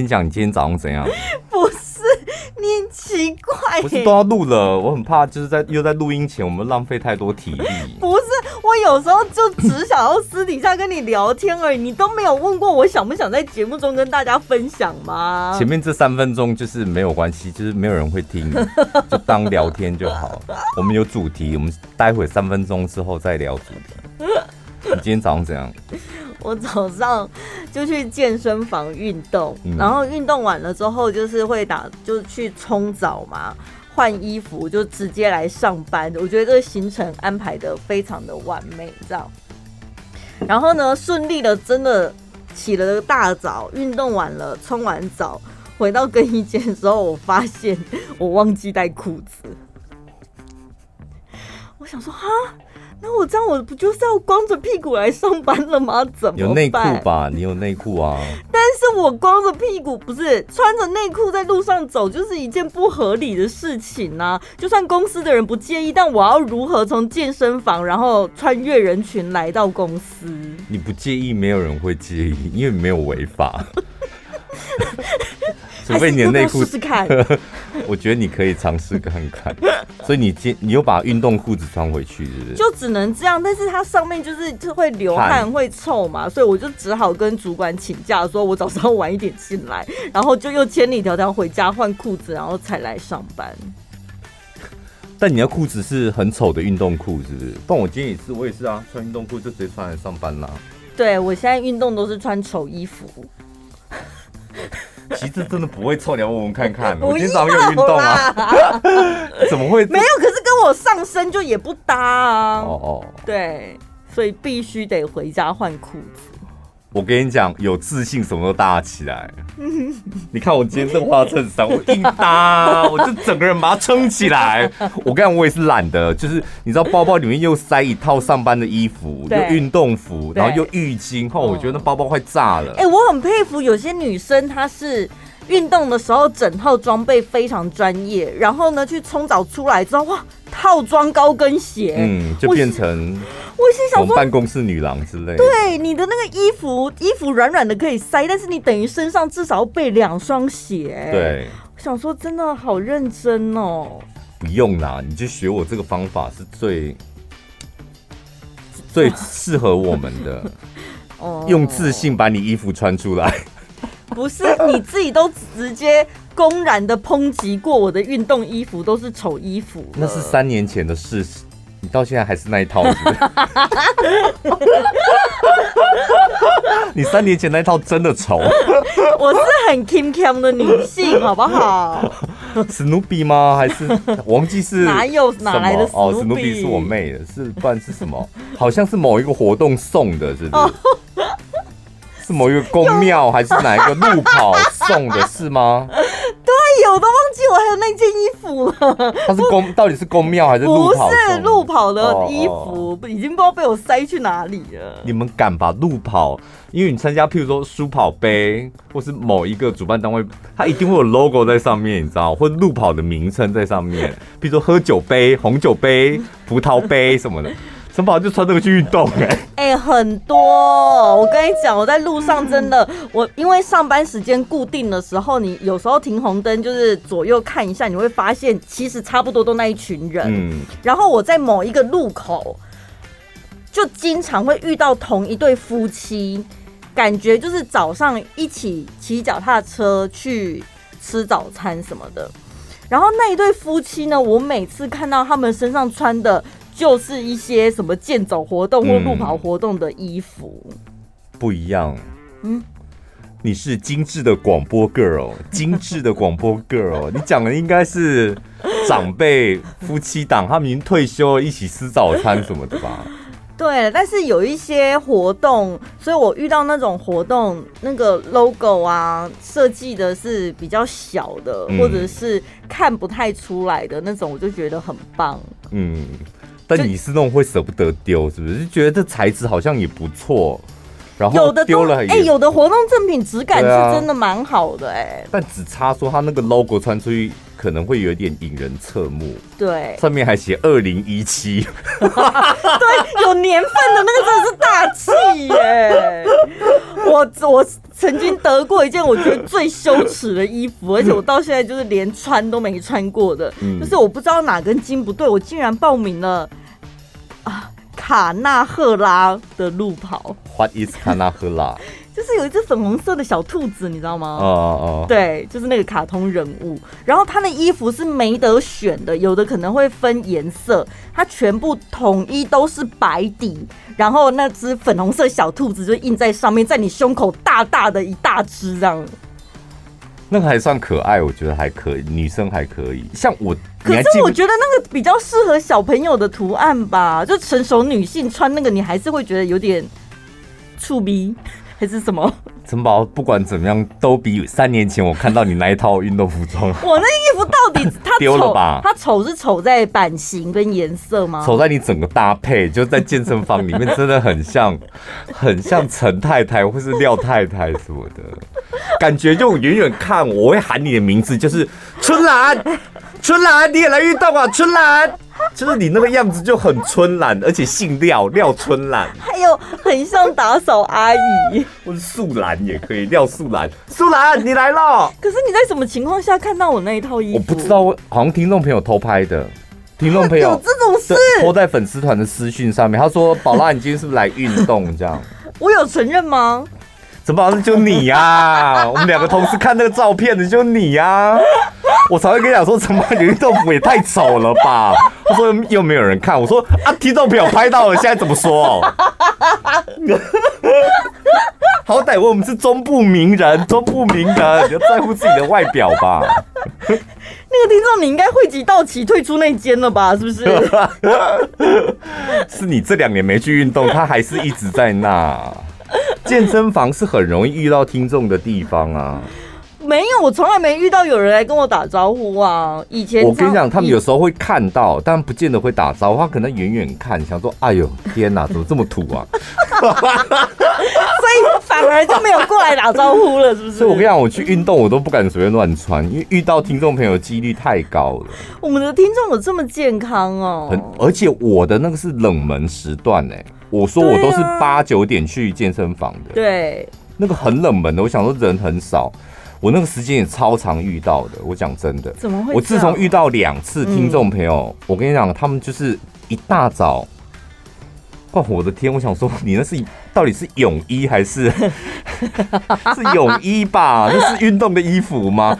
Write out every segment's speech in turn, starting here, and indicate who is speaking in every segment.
Speaker 1: 先讲你今天早上怎样？
Speaker 2: 不是。你很奇怪，
Speaker 1: 不是都要录了，我很怕就是在又在录音前我们浪费太多体力。
Speaker 2: 不是，我有时候就只想要私底下跟你聊天而已，你都没有问过我想不想在节目中跟大家分享吗？
Speaker 1: 前面这三分钟就是没有关系，就是没有人会听，就当聊天就好。我们有主题，我们待会三分钟之后再聊主题。你今天早上怎样？
Speaker 2: 我早上就去健身房运动，然后运动完了之后就是会打，就去冲澡嘛，换衣服就直接来上班。我觉得这个行程安排的非常的完美，这样。然后呢，顺利的真的起了个大早，运动完了，冲完澡回到更衣间的时候，我发现我忘记带裤子。我想说，哈。那我这样我不就是要光着屁股来上班了吗？怎么办？
Speaker 1: 有内裤吧？你有内裤啊？
Speaker 2: 但是我光着屁股不是穿着内裤在路上走，就是一件不合理的事情啊！就算公司的人不介意，但我要如何从健身房然后穿越人群来到公司？
Speaker 1: 你不介意，没有人会介意，因为没有违法。除非你的内裤，试试看。我觉得你可以尝试看看。所以你今你又把运动裤子穿回去，是不是？
Speaker 2: 就只能这样，但是它上面就是就会流汗、会臭嘛，所以我就只好跟主管请假，说我早上晚一点进来，然后就又千里迢迢回家换裤子，然后才来上班。
Speaker 1: 但你的裤子是很丑的运动裤，是不是？但我今天也是，我也是啊，穿运动裤就直接穿来上班啦。
Speaker 2: 对，我现在运动都是穿丑衣服。
Speaker 1: 其实真的不会臭，你要问问看看。我今天早上有运动啊？怎么会？
Speaker 2: 没有，可是跟我上身就也不搭啊。哦哦，对，所以必须得回家换裤子。
Speaker 1: 我跟你讲，有自信什么都搭起来。你看我今天这花衬衫，我硬搭，我就整个人把它撑起来。我跟你讲，我也是懒的，就是你知道，包包里面又塞一套上班的衣服，又运动服，然后又浴巾，后我觉得那包包快炸了。
Speaker 2: 哎、欸，我很佩服有些女生，她是。运动的时候，整套装备非常专业，然后呢，去冲澡出来之后，哇，套装高跟鞋，
Speaker 1: 嗯，就变成
Speaker 2: 我心想说，
Speaker 1: 办公室女郎之类。
Speaker 2: 对，你的那个衣服，衣服软软的可以塞，但是你等于身上至少要备两双鞋。
Speaker 1: 对，
Speaker 2: 我想说真的好认真哦。
Speaker 1: 不用啦，你就学我这个方法是最最 适合我们的。哦，用自信把你衣服穿出来。
Speaker 2: 不是你自己都直接公然的抨击过我的运动衣服都是丑衣服，
Speaker 1: 那是三年前的事，你到现在还是那一套是不是？你三年前那一套真的丑。
Speaker 2: 我是很 Kim Kim 的女性，好不好？
Speaker 1: 史努比吗？还是我忘记是
Speaker 2: 哪有哪来的
Speaker 1: 哦？史努比是我妹的，是不然是什么？好像是某一个活动送的，是不是？是某一个宫庙还是哪一个路跑送的是吗？
Speaker 2: 对，有都忘记我还有那件衣服了。
Speaker 1: 它是宫，到底是宫庙还是路跑？
Speaker 2: 不是路跑的衣服，已经不知道被我塞去哪里了。
Speaker 1: 你们敢把路跑？因为你参加，譬如说书跑杯，或是某一个主办单位，它一定会有 logo 在上面，你知道，或路跑的名称在上面，譬如说喝酒杯、红酒杯、葡萄杯什么的。陈宝就穿这个去运动 哎、欸，
Speaker 2: 哎、欸，很多。我跟你讲，我在路上真的，我因为上班时间固定的时候，你有时候停红灯，就是左右看一下，你会发现其实差不多都那一群人。嗯。然后我在某一个路口，就经常会遇到同一对夫妻，感觉就是早上一起骑脚踏车去吃早餐什么的。然后那一对夫妻呢，我每次看到他们身上穿的。就是一些什么健走活动或路跑活动的衣服，
Speaker 1: 嗯、不一样。嗯，你是精致的广播 girl，精致的广播 girl，你讲的应该是长辈夫妻档，他们已经退休了，一起吃早餐什么的吧？
Speaker 2: 对，但是有一些活动，所以我遇到那种活动，那个 logo 啊，设计的是比较小的，或者是看不太出来的那种，我就觉得很棒。嗯。
Speaker 1: 但你是那种会舍不得丢，是不是？就觉得这材质好像也不错，然后丢了。哎、
Speaker 2: 欸，有的活动赠品质感是真的蛮好的、欸，哎。
Speaker 1: 但只差说它那个 logo 穿出去，可能会有点引人侧目。
Speaker 2: 对，
Speaker 1: 上面还写二零一七，
Speaker 2: 对，有年份的那个真的是大气耶。我我曾经得过一件我觉得最羞耻的衣服，而且我到现在就是连穿都没穿过的，嗯、就是我不知道哪根筋不对，我竟然报名了啊卡纳赫拉的路跑。
Speaker 1: What is 卡纳赫拉？
Speaker 2: 就是有一只粉红色的小兔子，你知道吗？
Speaker 1: 哦哦，
Speaker 2: 对，就是那个卡通人物。然后他的衣服是没得选的，有的可能会分颜色，它全部统一都是白底，然后那只粉红色小兔子就印在上面，在你胸口大大的一大只这样。
Speaker 1: 那个还算可爱，我觉得还可以，女生还可以。像我，
Speaker 2: 可是我觉得那个比较适合小朋友的图案吧，就成熟女性穿那个，你还是会觉得有点触逼。还是什么？
Speaker 1: 陈宝，不管怎么样，都比三年前我看到你那一套运动服装。
Speaker 2: 我那衣服到底它
Speaker 1: 丢了吧？
Speaker 2: 它丑是丑在版型跟颜色吗？
Speaker 1: 丑在你整个搭配，就在健身房里面，真的很像，很像陈太太或是廖太太什么的，感觉就远远看，我会喊你的名字，就是春兰，春兰，你也来运动啊，春兰。就是你那个样子就很春兰，而且姓廖，廖春兰，
Speaker 2: 还有很像打扫阿姨，
Speaker 1: 或是素兰也可以，廖素兰，素兰你来了。
Speaker 2: 可是你在什么情况下看到我那一套衣服？
Speaker 1: 我不知道，好像听众朋友偷拍的，听众朋友
Speaker 2: 有这种事，
Speaker 1: 拖在粉丝团的私讯上面，他说宝拉，你今天是不是来运动？这样，
Speaker 2: 我有承认吗？
Speaker 1: 怎么好像就你呀、啊？我们两个同事看那个照片的就你呀、啊。我才会跟你讲说，怎么运动服也太丑了吧？他说又没有人看，我说啊，听众朋友拍到了，现在怎么说？好歹我们是中部名人，中部名人，你要在乎自己的外表吧。
Speaker 2: 那个听众，你应该汇集到齐退出那间了吧？是不是？
Speaker 1: 是你这两年没去运动，他还是一直在那。健身房是很容易遇到听众的地方啊。
Speaker 2: 没有，我从来没遇到有人来跟我打招呼啊。以前
Speaker 1: 我跟你讲，他们有时候会看到，但不见得会打招呼。他可能远远看，想说：“哎呦，天哪，怎么这么土啊？”
Speaker 2: 所以反而就没有过来打招呼了，是不是？
Speaker 1: 所以我跟你讲，我去运动，我都不敢随便乱穿，因为遇到听众朋友几率太高了。
Speaker 2: 我们的听众有这么健康哦？
Speaker 1: 很，而且我的那个是冷门时段哎。我说我都是八九点去健身房的，
Speaker 2: 对，
Speaker 1: 那个很冷门的。我想说人很少。我那个时间也超常遇到的，我讲真的，
Speaker 2: 怎么会？
Speaker 1: 我自从遇到两次听众朋友，嗯、我跟你讲，他们就是一大早，哦，我的天！我想说，你那是到底是泳衣还是 是泳衣吧？那是运动的衣服吗？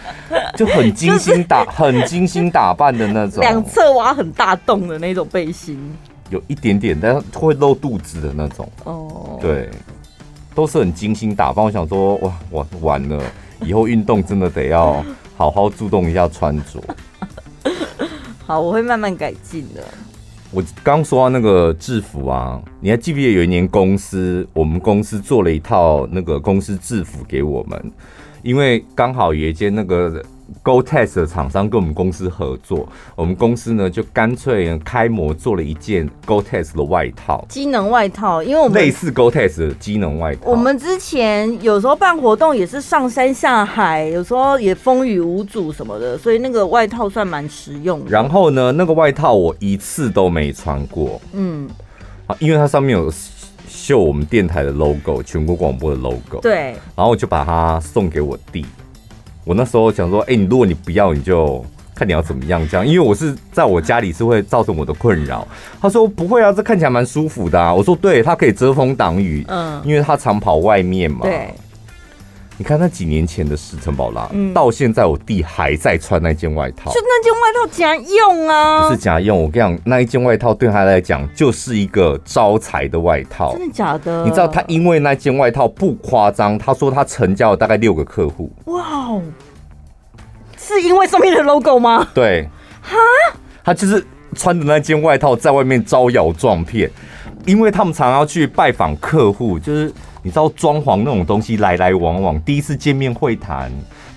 Speaker 1: 就很精心打，就是、很精心打扮的那种，
Speaker 2: 两侧挖很大洞的那种背心，
Speaker 1: 有一点点，但是会露肚子的那种。哦，对，都是很精心打扮。我想说，哇，我完了。以后运动真的得要好好注重一下穿着。
Speaker 2: 好，我会慢慢改进的。
Speaker 1: 我刚说到那个制服啊，你还记不记得有一年公司，我们公司做了一套那个公司制服给我们，因为刚好有一间那个。Gore-Tex 的厂商跟我们公司合作，我们公司呢就干脆开模做了一件 Gore-Tex 的外套，
Speaker 2: 机能外套，因为我们
Speaker 1: 类似 Gore-Tex 的机能外套。
Speaker 2: 我们之前有时候办活动也是上山下海，有时候也风雨无阻什么的，所以那个外套算蛮实用的。
Speaker 1: 然后呢，那个外套我一次都没穿过，嗯，啊，因为它上面有绣我们电台的 logo，全国广播的 logo，
Speaker 2: 对，
Speaker 1: 然后我就把它送给我弟。我那时候想说，哎、欸，你如果你不要，你就看你要怎么样这样，因为我是在我家里是会造成我的困扰。他说不会啊，这看起来蛮舒服的啊。我说对，它可以遮风挡雨，嗯，因为它常跑外面嘛。
Speaker 2: 对，
Speaker 1: 你看那几年前的事，陈宝拉，嗯，到现在我弟还在穿那件外套，
Speaker 2: 就那件外套假用啊，
Speaker 1: 不是假用。我跟你讲，那一件外套对他来讲就是一个招财的外套，
Speaker 2: 真的假的？
Speaker 1: 你知道他因为那件外套不夸张，他说他成交了大概六个客户。哇哦，
Speaker 2: 是因为上面的 logo 吗？
Speaker 1: 对，哈，他就是穿的那件外套在外面招摇撞骗，因为他们常常要去拜访客户，就是你知道装潢那种东西来来往往，第一次见面会谈，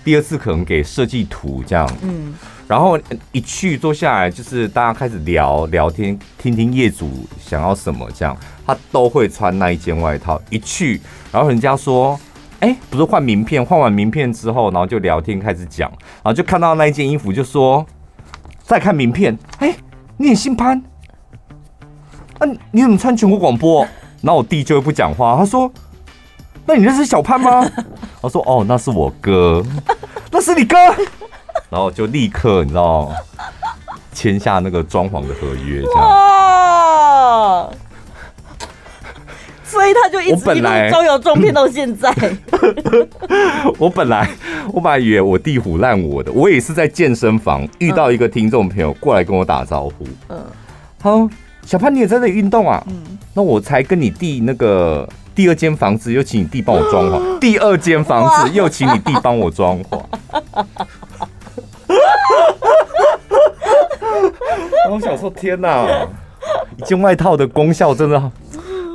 Speaker 1: 第二次可能给设计图这样，嗯，然后一去坐下来就是大家开始聊聊天，听听业主想要什么这样，他都会穿那一件外套，一去，然后人家说。哎、欸，不是换名片，换完名片之后，然后就聊天开始讲，然后就看到那一件衣服，就说再看名片，哎、欸，你也姓潘？啊，你怎么穿全国广播？然后我弟就会不讲话，他说：“那你认识小潘吗？” 我说：“哦，那是我哥，那是你哥。”然后就立刻你知道签下那个装潢的合约，这样。哇！
Speaker 2: 所以他就一直一路招摇撞骗到现在。
Speaker 1: 我本来我本来以为我弟唬烂我的，我也是在健身房遇到一个听众朋友过来跟我打招呼。嗯，好，小潘你也在这里运动啊？嗯，那我才跟你弟那个第二间房子又请你弟帮我装潢，第二间房子又请你弟帮我装潢。我想说，天哪！一件外套的功效真的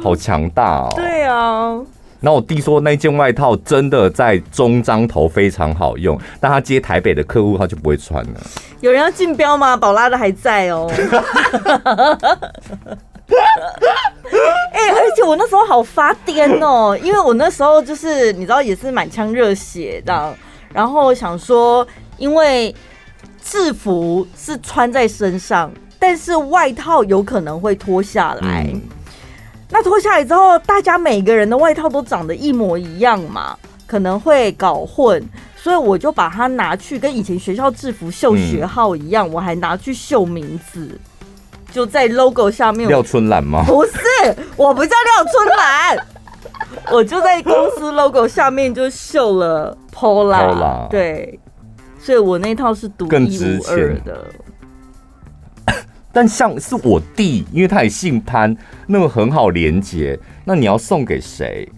Speaker 1: 好强大哦。
Speaker 2: 对啊。
Speaker 1: 然后我弟说，那件外套真的在中彰投非常好用，但他接台北的客户，他就不会穿了。
Speaker 2: 有人要竞标吗？宝拉的还在哦。哎、欸，而且我那时候好发癫哦，因为我那时候就是你知道，也是满腔热血这样，然后想说，因为。制服是穿在身上，但是外套有可能会脱下来。嗯、那脱下来之后，大家每个人的外套都长得一模一样嘛，可能会搞混，所以我就把它拿去跟以前学校制服绣学号一样，嗯、我还拿去绣名字，就在 logo 下面。
Speaker 1: 廖春兰吗？
Speaker 2: 不是，我不叫廖春兰，我就在公司 logo 下面就绣了 Pola。Pola 对。所以我那套是独一无二的，
Speaker 1: 但像是我弟，因为他也姓潘，那么很好连接。那你要送给谁？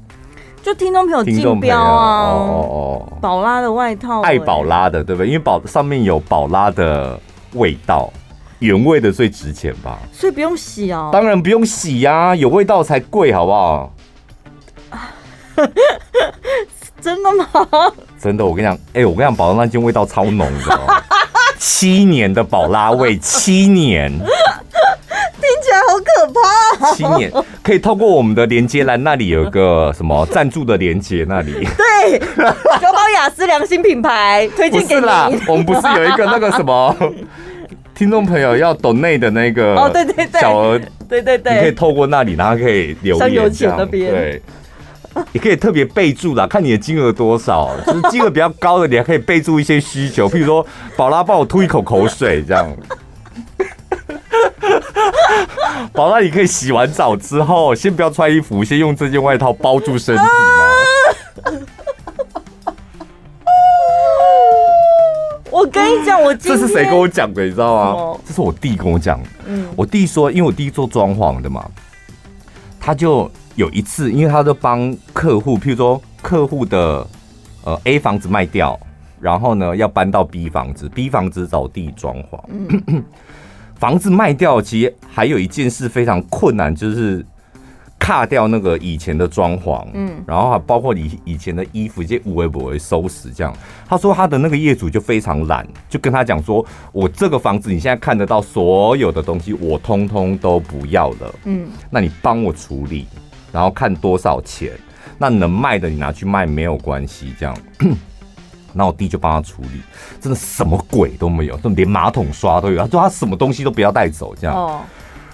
Speaker 2: 就听众朋友竞标啊！哦哦哦，宝拉的外套，
Speaker 1: 爱宝拉的，对不对？因为宝上面有宝拉的味道，原味的最值钱吧？
Speaker 2: 所以不用洗哦？
Speaker 1: 当然不用洗呀，啊，有味道才贵，好不好？
Speaker 2: 真的吗？
Speaker 1: 真的，我跟你讲，哎、欸，我跟你讲，宝拉那件味道超浓的，七年的宝拉味，七年，听
Speaker 2: 起来好可怕。
Speaker 1: 七年可以透过我们的连接栏，那里有个什么赞助的连接，那里
Speaker 2: 对，九宝雅思良心品牌推荐给你。啦，
Speaker 1: 我们不是有一个那个什么听众朋友要 donate 的那个哦，对对对，小额，
Speaker 2: 对对对，
Speaker 1: 你可以透过那里，然后可以留言，
Speaker 2: 这样那边
Speaker 1: 对。你可以特别备注啦，看你的金额多少，就是金额比较高的，你还可以备注一些需求，譬如说 宝拉帮我吐一口口水这样。宝拉，你可以洗完澡之后，先不要穿衣服，先用这件外套包住身体吗？
Speaker 2: 我跟你讲，我
Speaker 1: 这是谁跟我讲的？你知道吗？这是我弟跟我讲的。嗯，我弟说，因为我弟做装潢的嘛，他就。有一次，因为他都帮客户，譬如说客户的呃 A 房子卖掉，然后呢要搬到 B 房子，B 房子找地装潢。嗯、房子卖掉，其实还有一件事非常困难，就是。卡掉那个以前的装潢，嗯，然后还包括以以前的衣服，这些无微不会收拾这样。他说他的那个业主就非常懒，就跟他讲说，我这个房子你现在看得到所有的东西，我通通都不要了，嗯，那你帮我处理，然后看多少钱，那能卖的你拿去卖没有关系，这样。那我弟就帮他处理，真的什么鬼都没有，就连马桶刷都有。他说他什么东西都不要带走，这样。哦。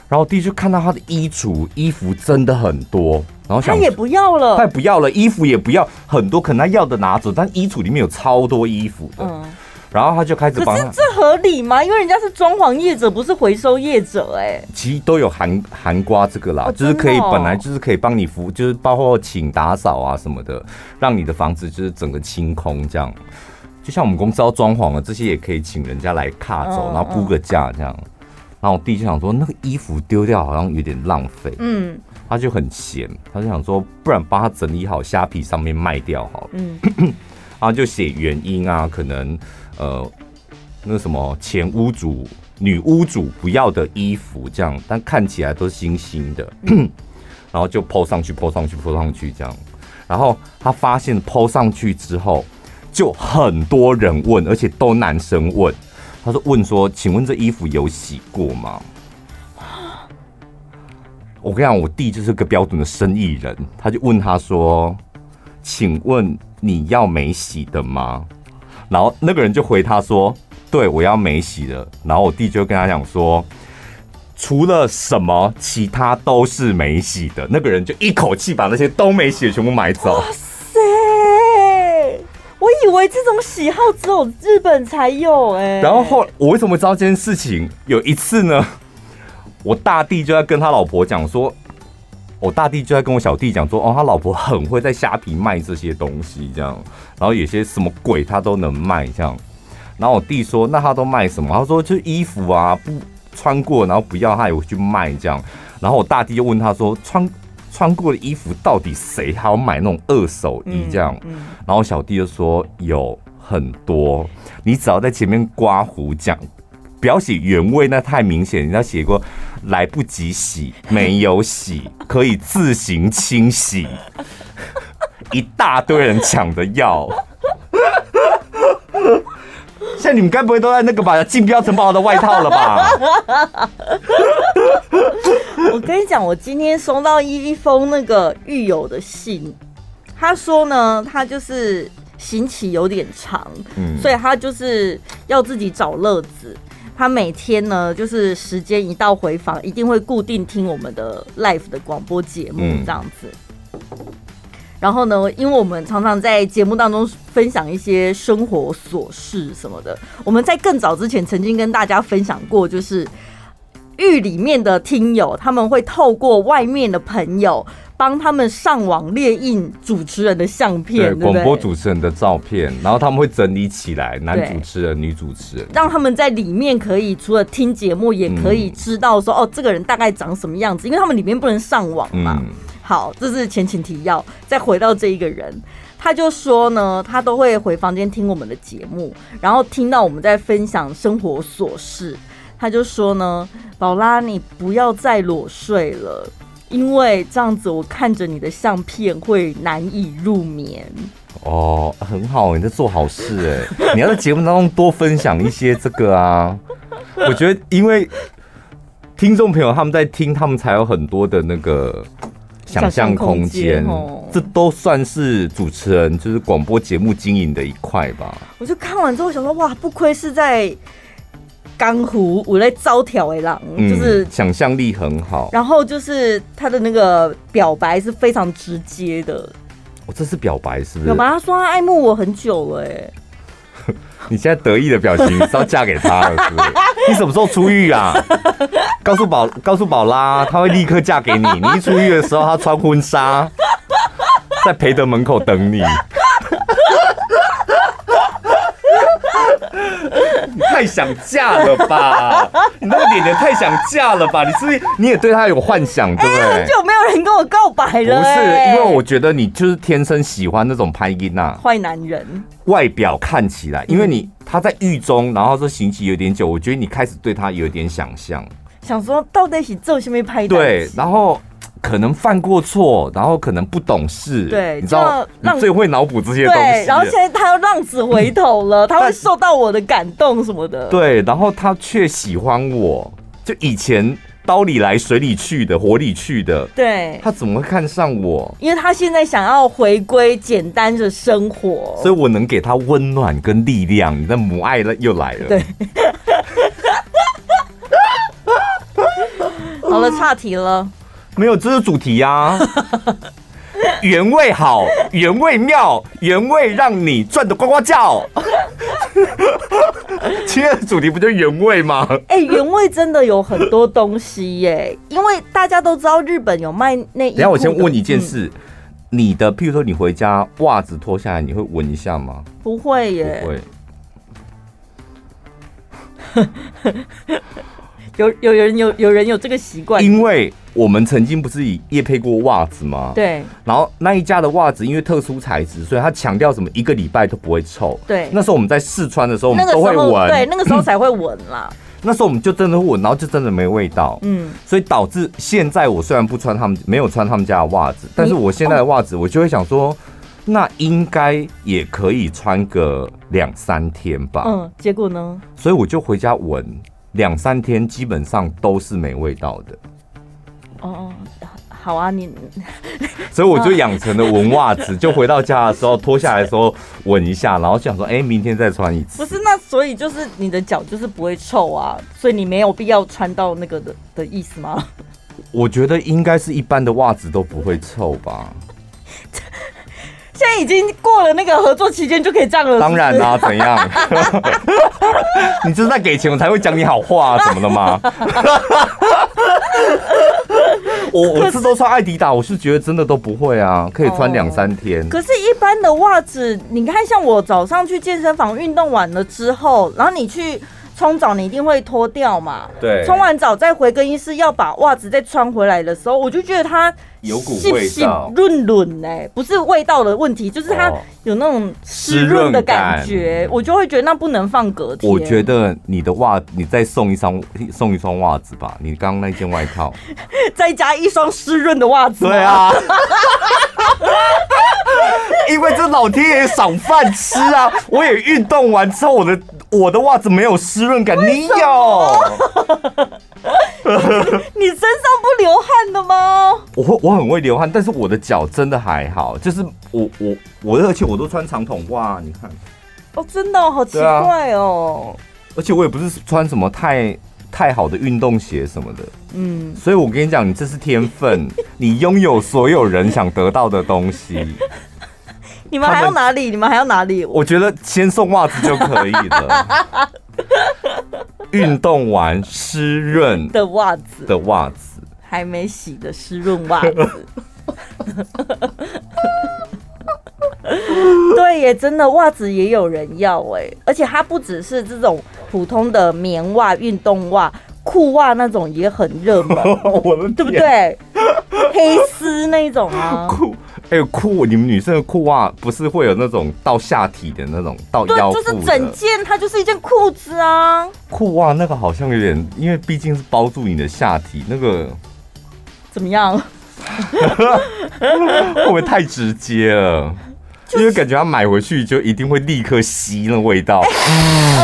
Speaker 1: 然后弟就看到他的衣橱，衣服真的很多，然后想
Speaker 2: 他也不要了，
Speaker 1: 他也不要了，衣服也不要，很多可能他要的拿走，但衣橱里面有超多衣服的。嗯，然后他就开始帮。
Speaker 2: 可是这合理吗？因为人家是装潢业者，不是回收业者，哎。
Speaker 1: 其实都有含含瓜这个啦，哦、就是可以本来就是可以帮你服，就是包括请打扫啊什么的，让你的房子就是整个清空这样。就像我们公司要装潢了，这些也可以请人家来卡走，嗯、然后估个价这样。然后我弟就想说，那个衣服丢掉好像有点浪费，嗯，他就很闲，他就想说，不然帮他整理好，虾皮上面卖掉好了，嗯，然 后就写原因啊，可能呃，那什么前屋主、女屋主不要的衣服这样，但看起来都是新新的，嗯、然后就 po 上去，po 上去，po 上去这样，然后他发现 po 上去之后，就很多人问，而且都男生问。他说：“问说，请问这衣服有洗过吗？”我跟你讲，我弟就是个标准的生意人，他就问他说：“请问你要没洗的吗？”然后那个人就回他说：“对，我要没洗的。”然后我弟就跟他讲说：“除了什么，其他都是没洗的。”那个人就一口气把那些都没洗的全部买走。
Speaker 2: 以为这种喜好只有日本才有哎。
Speaker 1: 然后后我为什么知道这件事情？有一次呢，我大弟就在跟他老婆讲说。我大弟就在跟我小弟讲说，哦，他老婆很会在虾皮卖这些东西，这样，然后有些什么鬼他都能卖，这样。然后我弟说，那他都卖什么？他说就衣服啊，不穿过然后不要，他也会去卖这样。然后我大弟就问他说，穿穿过的衣服到底谁还要买那种二手衣这样？然后小弟就说有很多，你只要在前面刮胡讲。不要写原味，那太明显。你要写过来不及洗，没有洗，可以自行清洗，一大堆人抢着要。现在你们该不会都在那个吧竞标城堡的外套了吧？
Speaker 2: 我跟你讲，我今天收到一封那个狱友的信，他说呢，他就是刑期有点长，嗯，所以他就是要自己找乐子。他每天呢，就是时间一到回房，一定会固定听我们的 live 的广播节目这样子。然后呢，因为我们常常在节目当中分享一些生活琐事什么的，我们在更早之前曾经跟大家分享过，就是狱里面的听友他们会透过外面的朋友。帮他们上网列印主持人的相片，
Speaker 1: 对，广播主持人的照片，然后他们会整理起来，男主持人、女主持人，
Speaker 2: 让他们在里面可以除了听节目，也可以知道说、嗯、哦，这个人大概长什么样子，因为他们里面不能上网嘛。嗯、好，这是前情提要。再回到这一个人，他就说呢，他都会回房间听我们的节目，然后听到我们在分享生活琐事，他就说呢，宝拉，你不要再裸睡了。因为这样子，我看着你的相片会难以入眠。
Speaker 1: 哦，很好，你在做好事哎！你要在节目当中多分享一些这个啊。我觉得，因为听众朋友他们在听，他们才有很多的那个想象空间。哦，这都算是主持人就是广播节目经营的一块吧。
Speaker 2: 我就看完之后想说，哇，不愧是在。江湖我在招条哎啦，就是
Speaker 1: 想象力很好。
Speaker 2: 然后就是他的那个表白是非常直接的。
Speaker 1: 我这是表白是不是？
Speaker 2: 表白他说他爱慕我很久了哎。
Speaker 1: 你现在得意的表情是要嫁给他了是不是？你什么时候出狱啊？告诉宝告诉宝拉，他会立刻嫁给你。你一出狱的时候，他穿婚纱在培德门口等你。你太想嫁了吧？你那个脸也太想嫁了吧？你是不是你也对他有幻想，对不对？
Speaker 2: 很久没有人跟我告白了。
Speaker 1: 不是，因为我觉得你就是天生喜欢那种拍音呐，
Speaker 2: 坏男人。
Speaker 1: 外表看起来，因为你他在狱中，然后说刑期有点久，我觉得你开始对他有点想象，
Speaker 2: 想说到底是做什么拍？
Speaker 1: 对，然后。可能犯过错，然后可能不懂事，
Speaker 2: 对，
Speaker 1: 你知道，你最会脑补这些东西。
Speaker 2: 对，然后现在他要浪子回头了，他会 受到我的感动什么的。
Speaker 1: 对，然后他却喜欢我，就以前刀里来水里去的，火里去的。
Speaker 2: 对，
Speaker 1: 他怎么会看上我？
Speaker 2: 因为他现在想要回归简单的生活，
Speaker 1: 所以我能给他温暖跟力量。你的母爱了又来了。
Speaker 2: 对，好了，岔题了。
Speaker 1: 没有，这是主题呀、啊。原味好，原味妙，原味让你赚得呱呱叫。今天的主题不就原味吗？
Speaker 2: 哎、欸，原味真的有很多东西耶，因为大家都知道日本有卖内衣。
Speaker 1: 等下我先问你一件事，嗯、你的譬如说你回家袜子脱下来，你会闻一下吗？
Speaker 2: 不会耶，
Speaker 1: 不会。
Speaker 2: 有有人有有人有这个习惯，
Speaker 1: 因为我们曾经不是以业配过袜子吗？
Speaker 2: 对。
Speaker 1: 然后那一家的袜子因为特殊材质，所以他强调什么一个礼拜都不会臭。
Speaker 2: 对。
Speaker 1: 那时候我们在试穿的时候，我们都会闻。
Speaker 2: 对，那个时候才会闻啦。
Speaker 1: 那时候我们就真的会闻，然后就真的没味道。嗯。所以导致现在我虽然不穿他们没有穿他们家的袜子，但是我现在的袜子我就会想说，那应该也可以穿个两三天吧。
Speaker 2: 嗯。结果呢？
Speaker 1: 所以我就回家闻。两三天基本上都是没味道的。
Speaker 2: 哦，好啊，你，
Speaker 1: 所以我就养成了闻袜子，就回到家的时候脱下来的时候闻一下，然后想说，哎、欸，明天再穿一次。
Speaker 2: 不是，那所以就是你的脚就是不会臭啊，所以你没有必要穿到那个的的意思吗？
Speaker 1: 我觉得应该是一般的袜子都不会臭吧。
Speaker 2: 现在已经过了那个合作期间就可以这样了？
Speaker 1: 当然啦、啊，怎样？你这是在给钱我才会讲你好话、啊、什么的吗？我我是都穿艾迪达，我是觉得真的都不会啊，可以穿两三天。
Speaker 2: 可是，一般的袜子，你看，像我早上去健身房运动完了之后，然后你去冲澡，你一定会脱掉嘛？
Speaker 1: 对。冲
Speaker 2: 完澡再回更衣室要把袜子再穿回来的时候，我就觉得它
Speaker 1: 有股味道，
Speaker 2: 润润哎，不是味道的问题，就是它有那种湿润的感觉，我就会觉得那不能放隔天。
Speaker 1: 我觉得你的袜，你再送一双送一双袜子吧，你刚刚那件外套，
Speaker 2: 再加一双湿润的袜子。
Speaker 1: 对啊。因为这老天爷赏饭吃啊！我也运动完之后，我的我的袜子没有湿润感，你有？
Speaker 2: 你身上不流汗的吗？
Speaker 1: 我会，我很会流汗，但是我的脚真的还好，就是我我我，而且我都穿长筒袜，你看。
Speaker 2: 哦，真的、哦、好奇怪哦、啊。
Speaker 1: 而且我也不是穿什么太太好的运动鞋什么的，嗯，所以我跟你讲，你这是天分，你拥有所有人想得到的东西。
Speaker 2: 你们还要哪里？你们还要哪里？
Speaker 1: 我觉得先送袜子就可以了。运动完湿润
Speaker 2: 的袜子
Speaker 1: 的袜子，
Speaker 2: 还没洗的湿润袜子。对耶，真的袜子也有人要哎，而且它不只是这种普通的棉袜、运动袜、裤袜那种也很热门，对不对？黑丝那种啊。
Speaker 1: 还有裤，你们女生的裤袜不是会有那种到下体的那种到腰部？
Speaker 2: 就是整件，它就是一件裤子啊。
Speaker 1: 裤袜那个好像有点，因为毕竟是包住你的下体，那个
Speaker 2: 怎么样？
Speaker 1: 会不会太直接了？就是、因为感觉他买回去就一定会立刻吸那味道。
Speaker 2: 欸、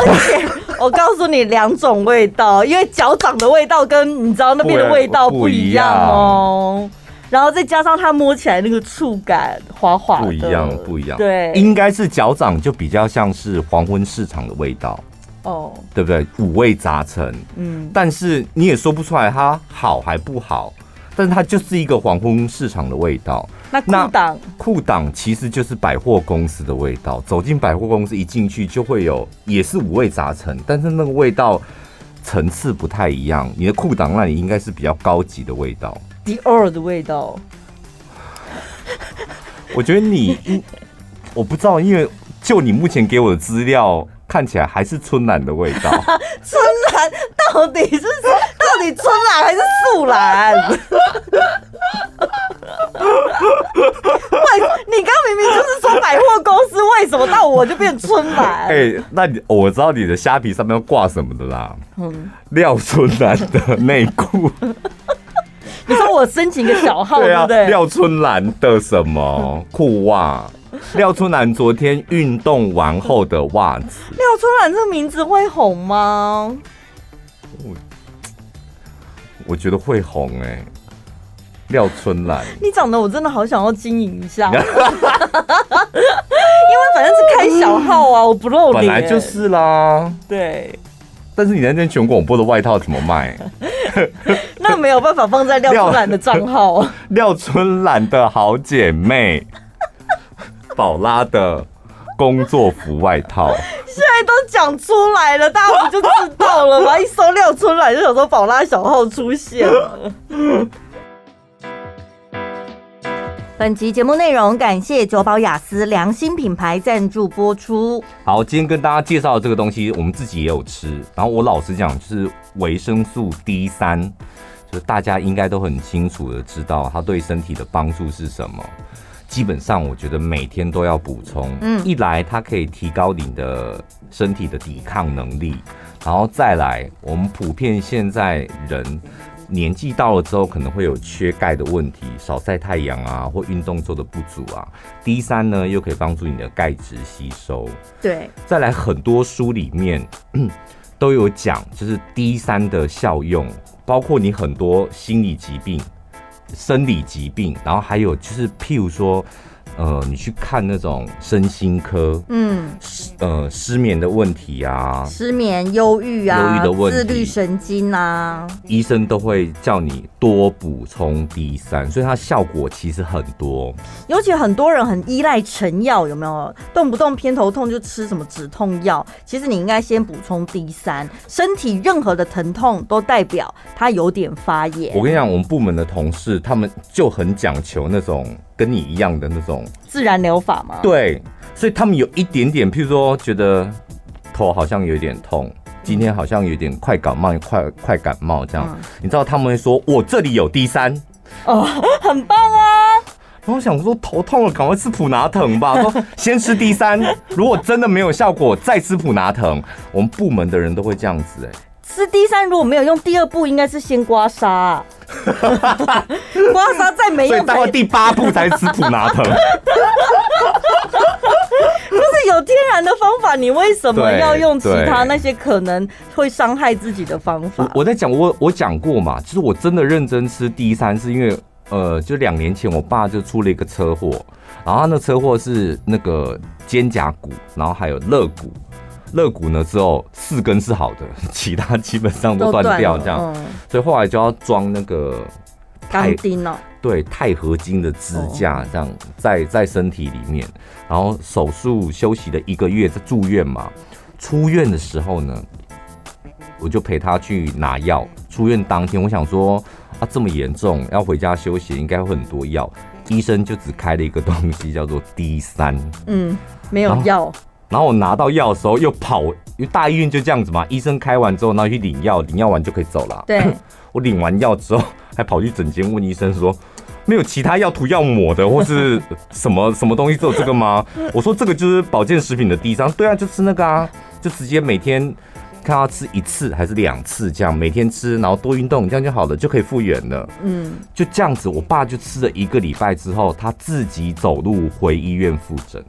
Speaker 2: 而且我告诉你两种味道，因为脚掌的味道跟你知道那边的味道不一样哦。然后再加上它摸起来那个触感滑滑的，
Speaker 1: 不一样，不一样。
Speaker 2: 对，
Speaker 1: 应该是脚掌就比较像是黄昏市场的味道，哦，对不对？五味杂陈，嗯，但是你也说不出来它好还不好，但是它就是一个黄昏市场的味道。
Speaker 2: 那裤裆，
Speaker 1: 裤裆其实就是百货公司的味道。走进百货公司一进去就会有，也是五味杂陈，但是那个味道层次不太一样。你的裤裆那里应该是比较高级的味道。
Speaker 2: 迪奥的味道，
Speaker 1: 我觉得你，我不知道，因为就你目前给我的资料看起来还是春兰的味道。
Speaker 2: 春兰到底是到底春兰还是素兰？喂，你刚明明就是说百货公司，为什么到我就变春兰？哎、
Speaker 1: 欸，那你我知道你的虾皮上面要挂什么的啦。嗯，廖春兰的
Speaker 2: 内裤。我申请个小号，对啊，对不对？
Speaker 1: 廖春兰的什么 裤袜？廖春兰昨天运动完后的袜子。
Speaker 2: 廖春兰这个名字会红吗？
Speaker 1: 我我觉得会红哎、欸。廖春兰，
Speaker 2: 你长得我真的好想要经营一下，因为反正是开小号啊，我不露脸。
Speaker 1: 本来就是啦。
Speaker 2: 对。
Speaker 1: 但是你那件全广播的外套怎么卖？
Speaker 2: 那没有办法放在廖春兰的账号。
Speaker 1: 廖春兰的好姐妹，宝拉的工作服外套。
Speaker 2: 现在都讲出来了，大家不就知道了吗？一搜廖春兰，就想说宝拉小号出现了。本集节目内容感谢九宝雅思良心品牌赞助播出。
Speaker 1: 好，今天跟大家介绍的这个东西，我们自己也有吃。然后我老实讲，就是维生素 D 三，就是大家应该都很清楚的知道它对身体的帮助是什么。基本上，我觉得每天都要补充。嗯，一来它可以提高你的身体的抵抗能力，然后再来，我们普遍现在人。年纪到了之后，可能会有缺钙的问题，少晒太阳啊，或运动做的不足啊。D 三呢，又可以帮助你的钙质吸收。
Speaker 2: 对，
Speaker 1: 再来很多书里面 都有讲，就是 D 三的效用，包括你很多心理疾病，生理疾病，然后还有就是譬如说。呃，你去看那种身心科，嗯，呃，失眠的问题啊，
Speaker 2: 失眠、忧郁啊，忧郁的问题，自律神经啊，
Speaker 1: 医生都会叫你多补充 D 三，所以它效果其实很多。
Speaker 2: 尤其很多人很依赖成药，有没有？动不动偏头痛就吃什么止痛药？其实你应该先补充 D 三，身体任何的疼痛都代表它有点发炎。
Speaker 1: 我跟你讲，我们部门的同事他们就很讲求那种。跟你一样的那种
Speaker 2: 自然疗法吗？
Speaker 1: 对，所以他们有一点点，譬如说觉得头好像有点痛，今天好像有点快感冒，快快感冒这样，嗯、你知道他们会说：“我这里有 D 三
Speaker 2: 哦，很棒啊！”
Speaker 1: 然后我想说头痛了，赶快吃普拿疼吧。说先吃 D 三，如果真的没有效果，再吃普拿疼。我们部门的人都会这样子哎、欸。
Speaker 2: 吃 D 三如果没有用，第二步应该是先刮痧、啊，刮痧再没用，
Speaker 1: 所以到第八步才吃普拿疼。
Speaker 2: 不是有天然的方法，你为什么要用其他那些可能会伤害自己的方法？
Speaker 1: 我，我在讲，我我讲过嘛，其实我真的认真吃 D 三，是因为呃，就两年前我爸就出了一个车祸，然后他那车祸是那个肩胛骨，然后还有肋骨。肋骨呢，只有四根是好的，其他基本上都断掉，这样，嗯、所以后来就要装那个
Speaker 2: 钢钉哦，
Speaker 1: 对，钛合金的支架，这样在在身体里面，然后手术休息了一个月，在住院嘛。出院的时候呢，我就陪他去拿药。出院当天，我想说啊，这么严重，要回家休息，应该会很多药。医生就只开了一个东西，叫做 D 三，
Speaker 2: 嗯，没有药。
Speaker 1: 然后我拿到药的时候又跑，因为大医院就这样子嘛，医生开完之后，然后去领药，领药完就可以走了。
Speaker 2: 对，
Speaker 1: 我领完药之后，还跑去诊间问医生说，没有其他要涂要抹的，或是什么 什么东西只有这个吗？我说这个就是保健食品的第一张，对啊，就吃那个啊，就直接每天看他吃一次还是两次这样，每天吃，然后多运动，这样就好了，就可以复原了。嗯，就这样子，我爸就吃了一个礼拜之后，他自己走路回医院复诊。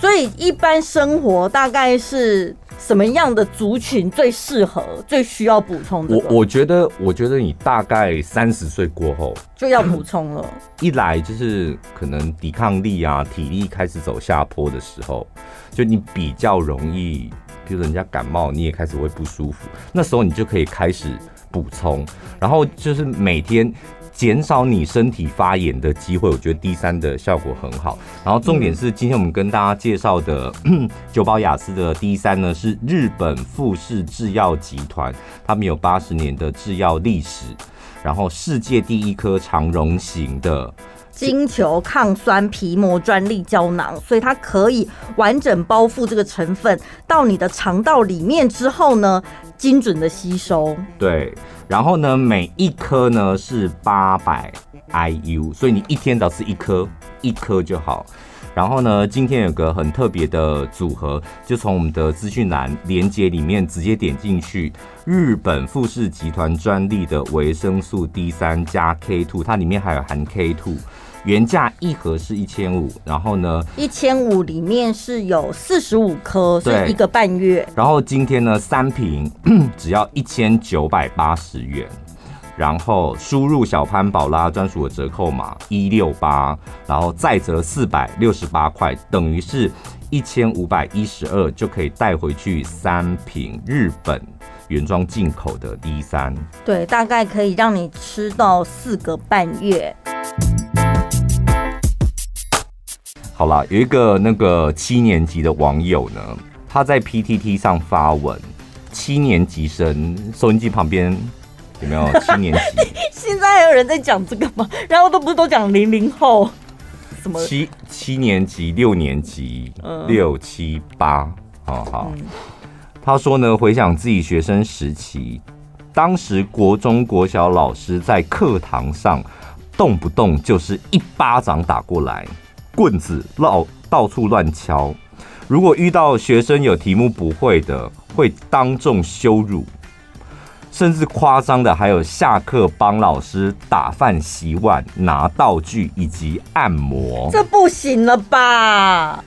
Speaker 2: 所以，一般生活大概是什么样的族群最适合、最需要补充的？
Speaker 1: 我我觉得，我觉得你大概三十岁过后
Speaker 2: 就要补充了。
Speaker 1: 一来就是可能抵抗力啊、体力开始走下坡的时候，就你比较容易，比如人家感冒，你也开始会不舒服，那时候你就可以开始补充，然后就是每天。减少你身体发炎的机会，我觉得 D 三的效果很好。然后重点是，今天我们跟大家介绍的 九宝雅思的 D 三呢，是日本富士制药集团，他们有八十年的制药历史，然后世界第一颗长溶型的
Speaker 2: 金球抗酸皮膜专利胶囊，所以它可以完整包覆这个成分到你的肠道里面之后呢，精准的吸收。
Speaker 1: 对。然后呢，每一颗呢是八百 IU，所以你一天只要吃一颗，一颗就好。然后呢，今天有个很特别的组合，就从我们的资讯栏连接里面直接点进去，日本富士集团专利的维生素 D 三加 K two，它里面还有含 K two。原价一盒是一千五，然后呢，
Speaker 2: 一千五里面是有四十五颗，所以一个半月。
Speaker 1: 然后今天呢，三瓶只要一千九百八十元，然后输入小潘宝拉专属的折扣码一六八，然后再折四百六十八块，等于是一千五百一十二，就可以带回去三瓶日本原装进口的 D 三。
Speaker 2: 对，大概可以让你吃到四个半月。
Speaker 1: 好啦，有一个那个七年级的网友呢，他在 PTT 上发文，七年级生，收音机旁边有没有七年级？
Speaker 2: 现在还有人在讲这个吗？然后都不是都讲零零后，什么
Speaker 1: 七七年级、六年级、嗯、六七八，好好。嗯、他说呢，回想自己学生时期，当时国中国小老师在课堂上动不动就是一巴掌打过来。棍子绕到处乱敲，如果遇到学生有题目不会的，会当众羞辱，甚至夸张的还有下课帮老师打饭、洗碗、拿道具以及按摩。
Speaker 2: 这不行了吧？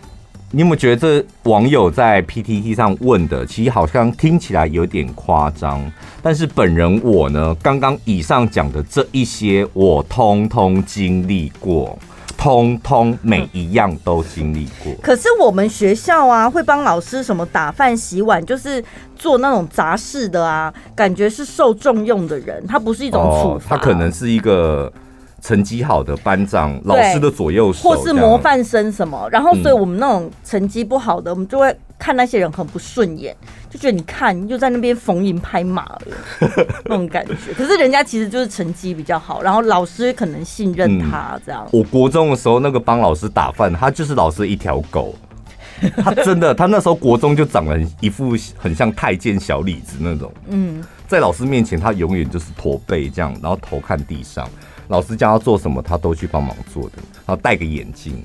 Speaker 1: 你有没有觉得这网友在 PTT 上问的，其实好像听起来有点夸张？但是本人我呢，刚刚以上讲的这一些，我通通经历过，通通每一样都经历过。
Speaker 2: 可是我们学校啊，会帮老师什么打饭、洗碗，就是做那种杂事的啊，感觉是受重用的人，他不是一种处罚，
Speaker 1: 哦，他可能是一个。成绩好的班长，老师的左右手，
Speaker 2: 或是模范生什么，然后所以我们那种成绩不好的，嗯、我们就会看那些人很不顺眼，就觉得你看又在那边逢迎拍马了 那种感觉。可是人家其实就是成绩比较好，然后老师可能信任他这样。
Speaker 1: 嗯、我国中的时候，那个帮老师打饭，他就是老师一条狗。他真的，他那时候国中就长了一副很像太监小李子那种。嗯，在老师面前，他永远就是驼背这样，然后头看地上。老师叫他做什么，他都去帮忙做的。然后戴个眼镜，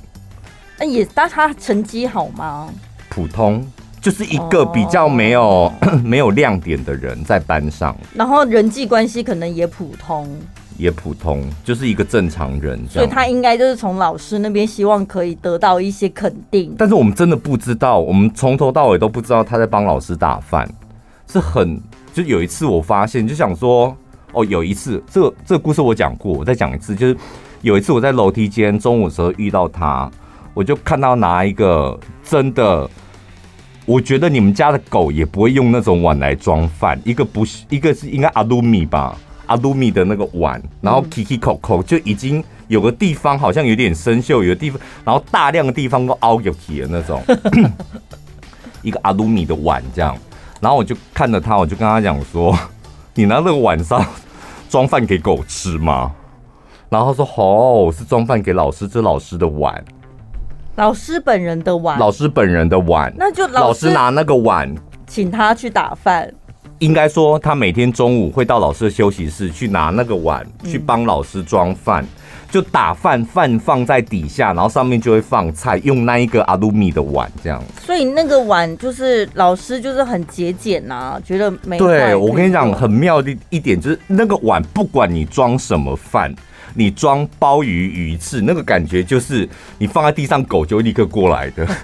Speaker 2: 那也，但他成绩好吗？
Speaker 1: 普通，就是一个比较没有、哦、没有亮点的人在班上。
Speaker 2: 然后人际关系可能也普通，
Speaker 1: 也普通，就是一个正常人。
Speaker 2: 所以他应该就是从老师那边希望可以得到一些肯定。
Speaker 1: 但是我们真的不知道，我们从头到尾都不知道他在帮老师打饭。是很，就有一次我发现，就想说。哦，有一次，这个这个故事我讲过，我再讲一次，就是有一次我在楼梯间中午的时候遇到他，我就看到拿一个真的，我觉得你们家的狗也不会用那种碗来装饭，一个不是，一个是应该阿鲁米吧，阿鲁米的那个碗，然后 Kiki Coco 就已经有个地方好像有点生锈，有的地方，然后大量的地方都凹进去的那种，一个阿鲁米的碗这样，然后我就看着他，我就跟他讲说，你拿那个碗上。装饭给狗吃吗？然后他说：“哦，是装饭给老师，这是老师的碗，
Speaker 2: 老师本人的碗，
Speaker 1: 老师本人的碗，
Speaker 2: 那就
Speaker 1: 老师拿那个碗
Speaker 2: 请他去打饭。
Speaker 1: 应该说，他每天中午会到老师的休息室去拿那个碗，去帮老师装饭。”就打饭，饭放在底下，然后上面就会放菜，用那一个阿鲁米的碗这样。
Speaker 2: 所以那个碗就是老师就是很节俭呐，觉得没。
Speaker 1: 对，我跟你讲，很妙的一点就是那个碗，不管你装什么饭，你装鲍鱼、鱼翅，那个感觉就是你放在地上，狗就会立刻过来的。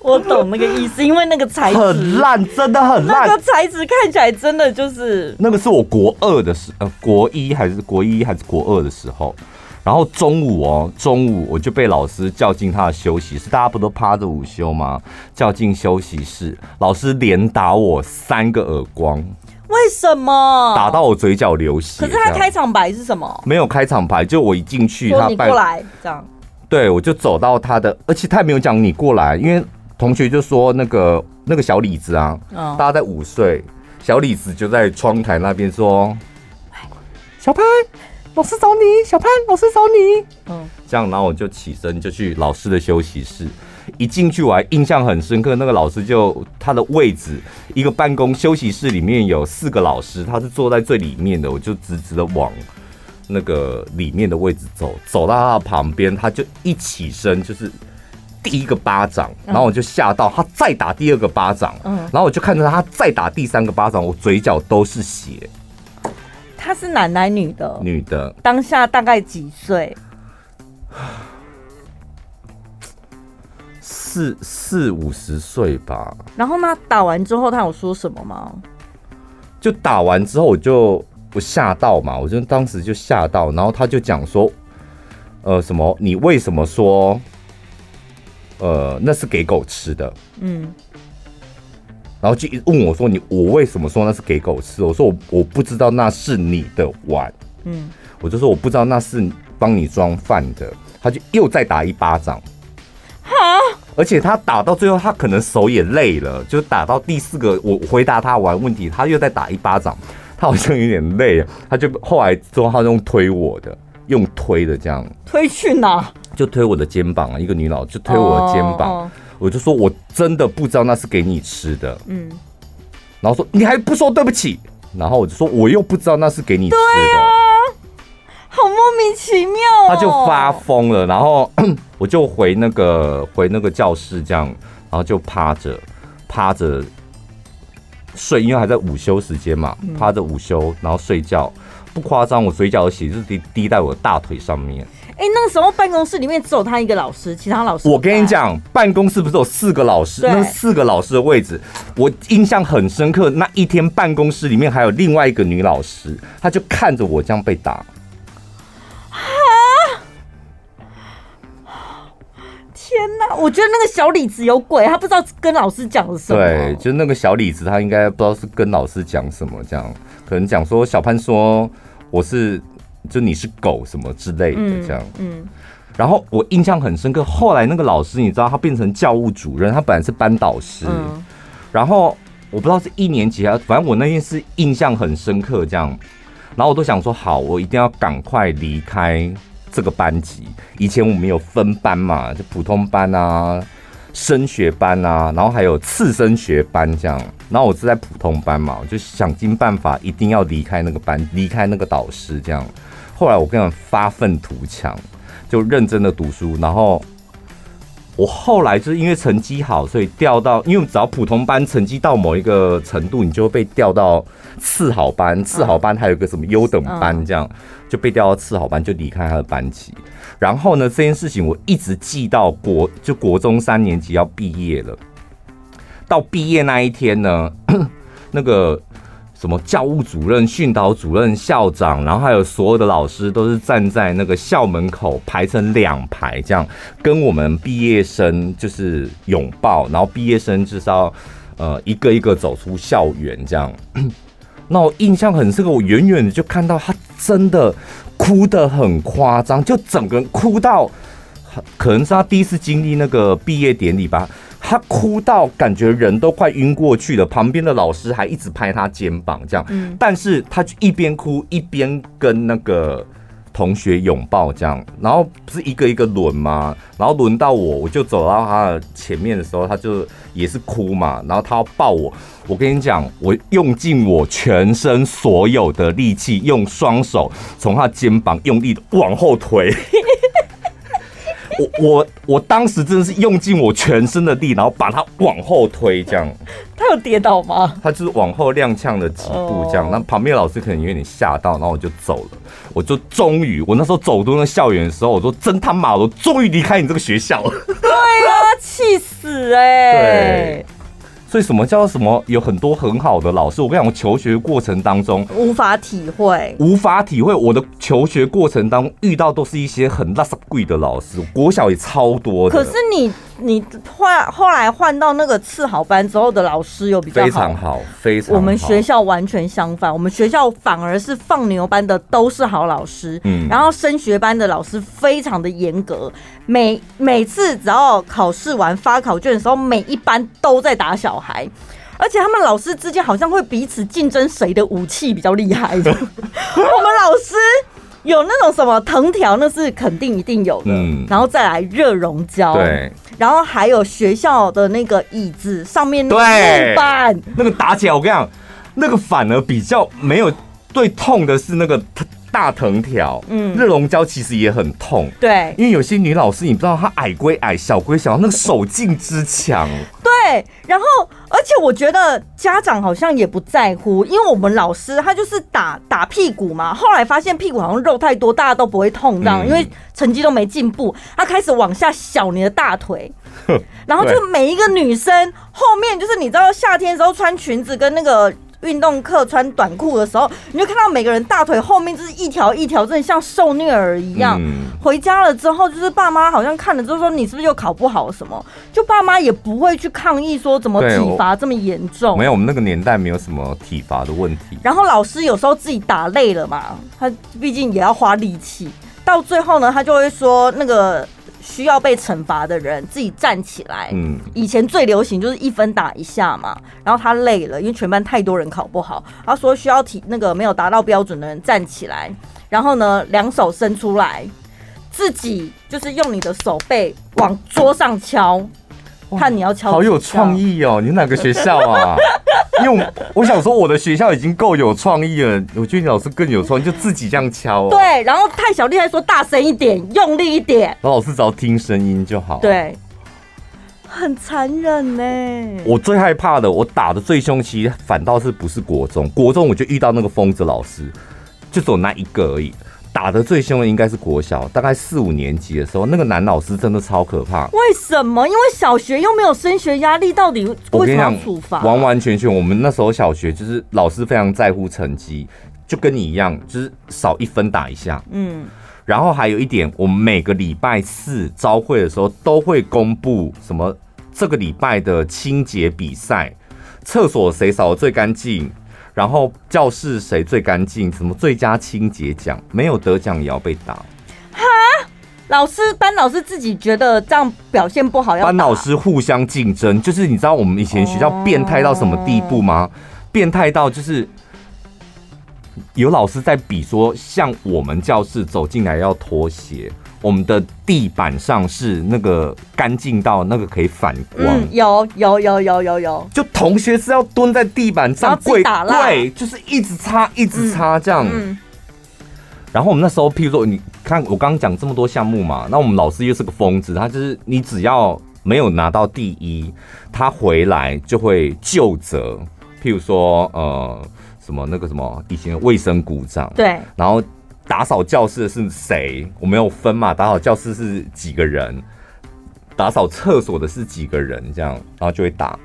Speaker 2: 我懂那个意思，因为那个材质
Speaker 1: 很烂，真的很烂。那
Speaker 2: 个材质看起来真的就是……
Speaker 1: 那个是我国二的时，呃，国一还是国一还是国二的时候，然后中午哦，中午我就被老师叫进他的休息室，大家不都趴着午休吗？叫进休息室，老师连打我三个耳光。
Speaker 2: 为什么？
Speaker 1: 打到我嘴角流血。
Speaker 2: 可是他开场白是什么？
Speaker 1: 没有开场白，就我一进去，他
Speaker 2: 你过来这样。
Speaker 1: 对，我就走到他的，而且他也没有讲你过来，因为。同学就说那个那个小李子啊，大家在午睡，小李子就在窗台那边说：“小潘，老师找你。”小潘，老师找你。嗯，这样，然后我就起身就去老师的休息室。一进去我还印象很深刻，那个老师就他的位置，一个办公休息室里面有四个老师，他是坐在最里面的，我就直直的往那个里面的位置走，走到他的旁边，他就一起身就是。第一个巴掌，然后我就吓到，他再打第二个巴掌，嗯，然后我就看着他再打第三个巴掌，我嘴角都是血。
Speaker 2: 他是男男女的？
Speaker 1: 女的。
Speaker 2: 当下大概几岁？
Speaker 1: 四四五十岁吧。
Speaker 2: 然后呢，打完之后他有说什么吗？
Speaker 1: 就打完之后我就我吓到嘛，我就当时就吓到，然后他就讲说，呃，什么？你为什么说？呃，那是给狗吃的。嗯，然后就问我说：“你我为什么说那是给狗吃？”我说：“我我不知道那是你的碗。”嗯，我就说：“我不知道那是帮你装饭的。”他就又再打一巴掌。哈！而且他打到最后，他可能手也累了，就打到第四个，我回答他完问题，他又再打一巴掌。他好像有点累，他就后来之后他用推我的，用推的这样
Speaker 2: 推去哪？
Speaker 1: 就推我的肩膀啊，一个女老师就推我的肩膀，oh, oh. 我就说我真的不知道那是给你吃的，嗯，然后说你还不说对不起，然后我就说我又不知道那是给你吃的，
Speaker 2: 好莫名其妙哦，
Speaker 1: 他就发疯了，然后 我就回那个回那个教室这样，然后就趴着趴着睡，因为还在午休时间嘛，趴着午休然后睡觉，不夸张，我嘴角的血就滴滴在我的大腿上面。
Speaker 2: 哎、欸，那个时候办公室里面只有他一个老师，其他老师。
Speaker 1: 我跟你讲，办公室不是有四个老师？那四个老师的位置，我印象很深刻。那一天办公室里面还有另外一个女老师，她就看着我这样被打。
Speaker 2: 我觉得那个小李子有鬼，他不知道跟老师讲了什么。
Speaker 1: 对，就那个小李子，他应该不知道是跟老师讲什么，这样可能讲说小潘说我是，就你是狗什么之类的这样。嗯。嗯，然后我印象很深刻，后来那个老师你知道他变成教务主任，他本来是班导师。嗯。然后我不知道是一年级还，反正我那天是印象很深刻这样。然后我都想说，好，我一定要赶快离开。这个班级以前我们有分班嘛，就普通班啊、升学班啊，然后还有次升学班这样。然后我是在普通班嘛，我就想尽办法一定要离开那个班，离开那个导师这样。后来我跟他们发愤图强，就认真的读书。然后我后来就是因为成绩好，所以调到，因为只要普通班成绩到某一个程度，你就会被调到次好班。次好班还有个什么优等班这样。就被调到次好班，就离开他的班级。然后呢，这件事情我一直记到国，就国中三年级要毕业了。到毕业那一天呢，那个什么教务主任、训导主任、校长，然后还有所有的老师，都是站在那个校门口排成两排，这样跟我们毕业生就是拥抱。然后毕业生至少呃一个一个走出校园，这样。那我印象很深刻，我远远的就看到他真的哭得很夸张，就整个人哭到，可能是他第一次经历那个毕业典礼吧，他哭到感觉人都快晕过去了，旁边的老师还一直拍他肩膀这样，嗯，但是他就一边哭一边跟那个。同学拥抱这样，然后不是一个一个轮吗？然后轮到我，我就走到他的前面的时候，他就也是哭嘛。然后他要抱我，我跟你讲，我用尽我全身所有的力气，用双手从他肩膀用力的往后推。我我我当时真的是用尽我全身的力，然后把他往后推，这样。
Speaker 2: 他有跌倒吗？
Speaker 1: 他就是往后踉跄了几步，这样。那旁边老师可能有点吓到，然后我就走了。我就终于，我那时候走出那校园的时候，我说真他妈，我终于离开你这个学校了。对
Speaker 2: 啊，气死哎、欸！
Speaker 1: 对。所以什么叫什么？有很多很好的老师。我跟你讲，我求学过程当中
Speaker 2: 无法体会，
Speaker 1: 无法体会。我的求学过程当中遇到都是一些很垃圾贵的老师，国小也超多的。
Speaker 2: 可是你你换后来换到那个次好班之后的老师又比较好，
Speaker 1: 非常好，非常好。
Speaker 2: 我们学校完全相反，我们学校反而是放牛班的都是好老师，嗯，然后升学班的老师非常的严格。每每次只要考试完发考卷的时候，每一班都在打小孩，而且他们老师之间好像会彼此竞争谁的武器比较厉害。我们老师有那种什么藤条，那是肯定一定有的。嗯，然后再来热熔胶，对，然后还有学校的那个椅子上面那个木板，
Speaker 1: 那个打起来，我跟你讲，那个反而比较没有最痛的是那个。大藤条，嗯，热熔胶其实也很痛，
Speaker 2: 对，
Speaker 1: 因为有些女老师，你不知道她矮归矮，小归小，那个手劲之强，
Speaker 2: 对。然后，而且我觉得家长好像也不在乎，因为我们老师他就是打打屁股嘛。后来发现屁股好像肉太多，大家都不会痛这样，因为成绩都没进步，他开始往下小你的大腿，然后就每一个女生后面就是你知道夏天的时候穿裙子跟那个。运动课穿短裤的时候，你就看到每个人大腿后面就是一条一条，真的像受虐儿一样。嗯、回家了之后，就是爸妈好像看了之后说：“你是不是又考不好什么？”就爸妈也不会去抗议说怎么体罚这么严重。
Speaker 1: 没有，我们那个年代没有什么体罚的问题。
Speaker 2: 然后老师有时候自己打累了嘛，他毕竟也要花力气。到最后呢，他就会说那个。需要被惩罚的人自己站起来。嗯，以前最流行就是一分打一下嘛。然后他累了，因为全班太多人考不好，他说需要提那个没有达到标准的人站起来，然后呢，两手伸出来，自己就是用你的手背往桌上敲。看你要敲，
Speaker 1: 好有创意哦！你哪个学校啊？因为我想说，我的学校已经够有创意了，我觉得你老师更有创意，就自己这样敲哦。
Speaker 2: 对，然后太小力还说大声一点，用力一点。
Speaker 1: 然后老师只要听声音就好。
Speaker 2: 对，很残忍呢。
Speaker 1: 我最害怕的，我打的最凶，其实反倒是不是国中，国中我就遇到那个疯子老师，就只有那一个而已。打得最凶的应该是国小，大概四五年级的时候，那个男老师真的超可怕。
Speaker 2: 为什么？因为小学又没有升学压力，到底为什么要处罚？
Speaker 1: 完完全全，我们那时候小学就是老师非常在乎成绩，就跟你一样，就是少一分打一下。嗯。然后还有一点，我们每个礼拜四朝会的时候都会公布什么这个礼拜的清洁比赛，厕所谁扫得最干净。然后教室谁最干净？什么最佳清洁奖？没有得奖也要被打？
Speaker 2: 哈！老师班老师自己觉得这样表现不好要打，
Speaker 1: 班老师互相竞争，就是你知道我们以前学校变态到什么地步吗？哦、变态到就是有老师在比说，像我们教室走进来要脱鞋。我们的地板上是那个干净到那个可以反光，嗯、
Speaker 2: 有有有有有有，
Speaker 1: 就同学是要蹲在地板上跪打对，就是一直擦一直擦这样。嗯嗯、然后我们那时候，譬如说，你看我刚刚讲这么多项目嘛，那我们老师又是个疯子，他就是你只要没有拿到第一，他回来就会就责。譬如说，呃，什么那个什么以前卫生股长，
Speaker 2: 对，
Speaker 1: 然后。打扫教室的是谁？我没有分嘛。打扫教室是几个人？打扫厕所的是几个人？这样，然后就会打。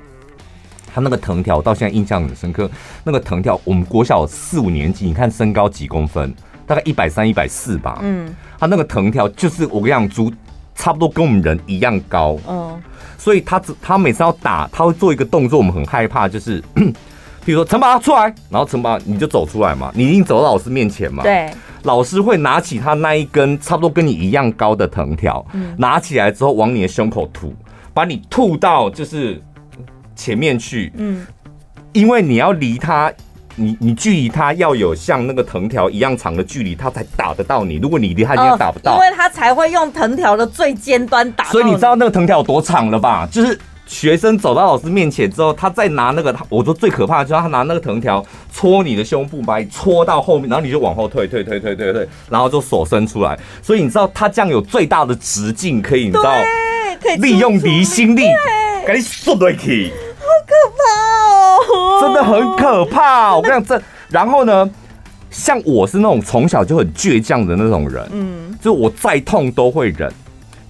Speaker 1: 他那个藤条到现在印象很深刻。那个藤条，我们国小四五年级，你看身高几公分？大概一百三、一百四吧。嗯。他那个藤条就是我跟你讲，足差不多跟我们人一样高。嗯。所以他他每次要打，他会做一个动作，我们很害怕，就是，比如说陈宝出来，然后陈宝你就走出来嘛，你一定走到老师面前嘛。
Speaker 2: 对。
Speaker 1: 老师会拿起他那一根差不多跟你一样高的藤条，嗯、拿起来之后往你的胸口吐，把你吐到就是前面去。嗯，因为你要离他，你你距离他要有像那个藤条一样长的距离，他才打得到你。如果你离他，已经打不到，
Speaker 2: 哦，因为他才会用藤条的最尖端打。
Speaker 1: 所以你知道那个藤条有多长了吧？就是。学生走到老师面前之后，他再拿那个，我说最可怕的就是他拿那个藤条戳你的胸部，把你戳到后面，然后你就往后退，退，退，退，退，退，然后就手伸出来。所以你知道他这样有最大的直径可以，你知道，利用离心力给你送回去，
Speaker 2: 好可怕哦，
Speaker 1: 真的很可怕。我跟你讲这，然后呢，像我是那种从小就很倔强的那种人，嗯，就我再痛都会忍。